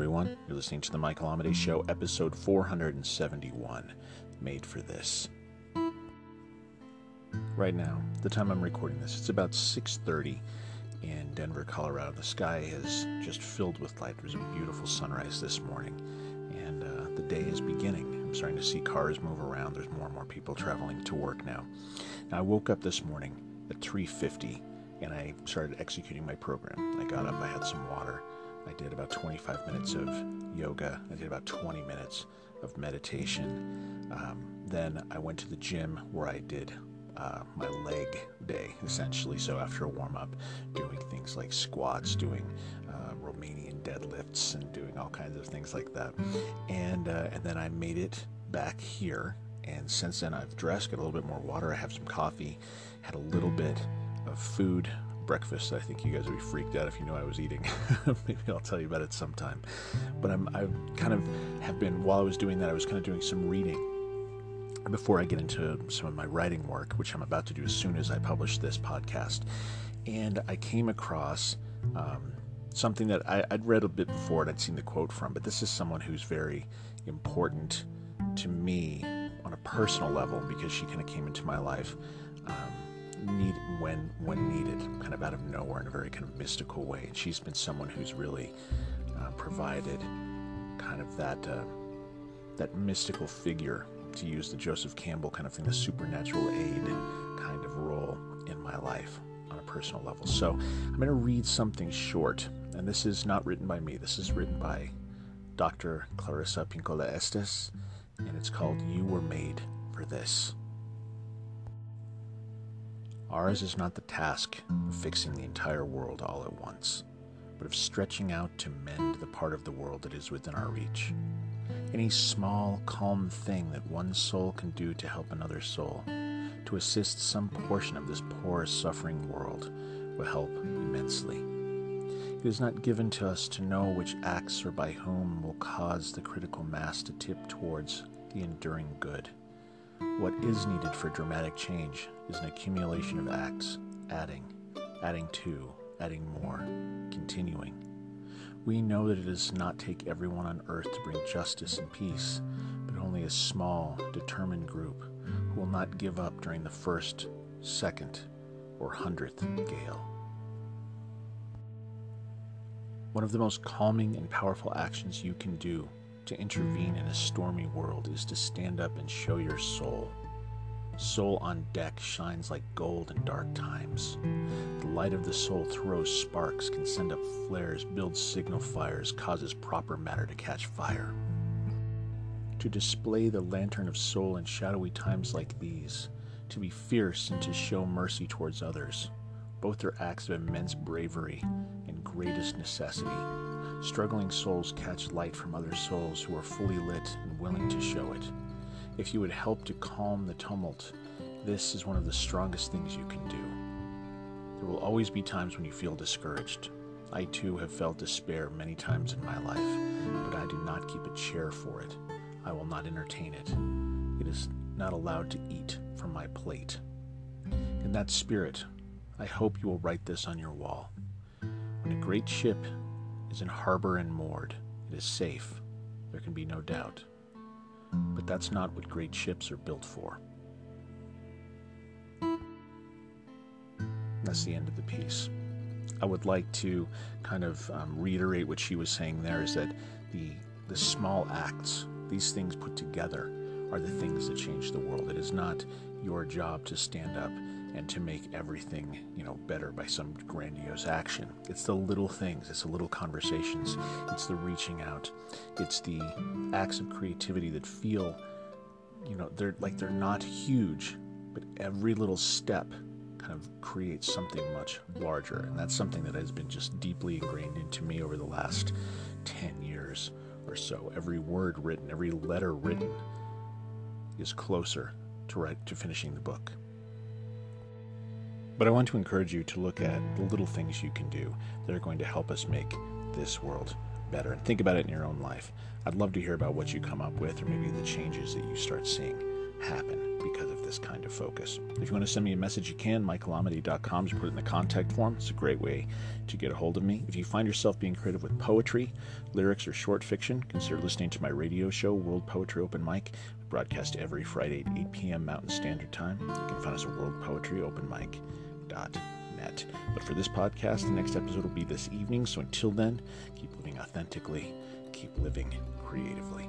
everyone. You're listening to the Michael Amidei Show, episode 471, made for this. Right now, the time I'm recording this, it's about 6:30 in Denver, Colorado. The sky is just filled with light. Was a beautiful sunrise this morning, and uh, the day is beginning. I'm starting to see cars move around. There's more and more people traveling to work now. Now, I woke up this morning at 3:50, and I started executing my program. I got up, I had some water. I did about 25 minutes of yoga. I did about 20 minutes of meditation. Um, then I went to the gym where I did uh, my leg day, essentially. So after a warm up, doing things like squats, doing uh, Romanian deadlifts, and doing all kinds of things like that. And uh, and then I made it back here. And since then, I've dressed, got a little bit more water. I have some coffee, had a little bit of food breakfast. I think you guys would be freaked out if you knew I was eating. Maybe I'll tell you about it sometime. But I'm I kind of have been while I was doing that, I was kind of doing some reading before I get into some of my writing work, which I'm about to do as soon as I publish this podcast. And I came across um, something that I, would read a bit before and I'd seen the quote from, but this is someone who's very important to me on a personal level because she kind of came into my life. Um, need when when needed, kind of out of nowhere in a very kind of mystical way. And she's been someone who's really uh, provided kind of that uh, that mystical figure, to use the Joseph Campbell kind of thing, the supernatural aid kind of role in my life on a personal level. So I'm going to read something short, and this is not written by me. This is written by Dr. Clarissa Pinkola Estes, and it's called "You Were Made for This." Ours is not the task of fixing the entire world all at once, but of stretching out to mend the part of the world that is within our reach. Any small, calm thing that one soul can do to help another soul, to assist some portion of this poor, suffering world, will help immensely. It is not given to us to know which acts or by whom will cause the critical mass to tip towards the enduring good. What is needed for dramatic change is an accumulation of acts, adding, adding to, adding more, continuing. We know that it does not take everyone on earth to bring justice and peace, but only a small, determined group who will not give up during the first, second, or hundredth gale. One of the most calming and powerful actions you can do to intervene in a stormy world is to stand up and show your soul. Soul on deck shines like gold in dark times. The light of the soul throws sparks, can send up flares, builds signal fires, causes proper matter to catch fire. To display the lantern of soul in shadowy times like these, to be fierce and to show mercy towards others, both are acts of immense bravery and greatest necessity. Struggling souls catch light from other souls who are fully lit and willing to show it. If you would help to calm the tumult, this is one of the strongest things you can do. There will always be times when you feel discouraged. I too have felt despair many times in my life, but I do not keep a chair for it. I will not entertain it. It is not allowed to eat from my plate. In that spirit, I hope you will write this on your wall. When a great ship is in harbor and moored. It is safe. There can be no doubt. But that's not what great ships are built for. That's the end of the piece. I would like to kind of um, reiterate what she was saying there is that the, the small acts, these things put together, are the things that change the world. It is not your job to stand up and to make everything you know better by some grandiose action. It's the little things it's the little conversations it's the reaching out it's the acts of creativity that feel you know they're like they're not huge but every little step kind of creates something much larger and that's something that has been just deeply ingrained into me over the last 10 years or so. Every word written every letter written is closer to to finishing the book but I want to encourage you to look at the little things you can do that are going to help us make this world better. And think about it in your own life. I'd love to hear about what you come up with or maybe the changes that you start seeing happen because of this. kind of focus. If you want to send me a message, you can. michaelamidei.com. Just put in the contact form. It's a great way to get a hold of me. If you find yourself being creative with poetry, lyrics, or short fiction, consider listening to my radio show, World Poetry Open Mic. We broadcast every Friday at 8 p.m. Mountain Standard Time. You can find us at worldpoetryopenmic.net. But for this podcast, the next episode will be this evening. So until then, keep living authentically, keep living creatively.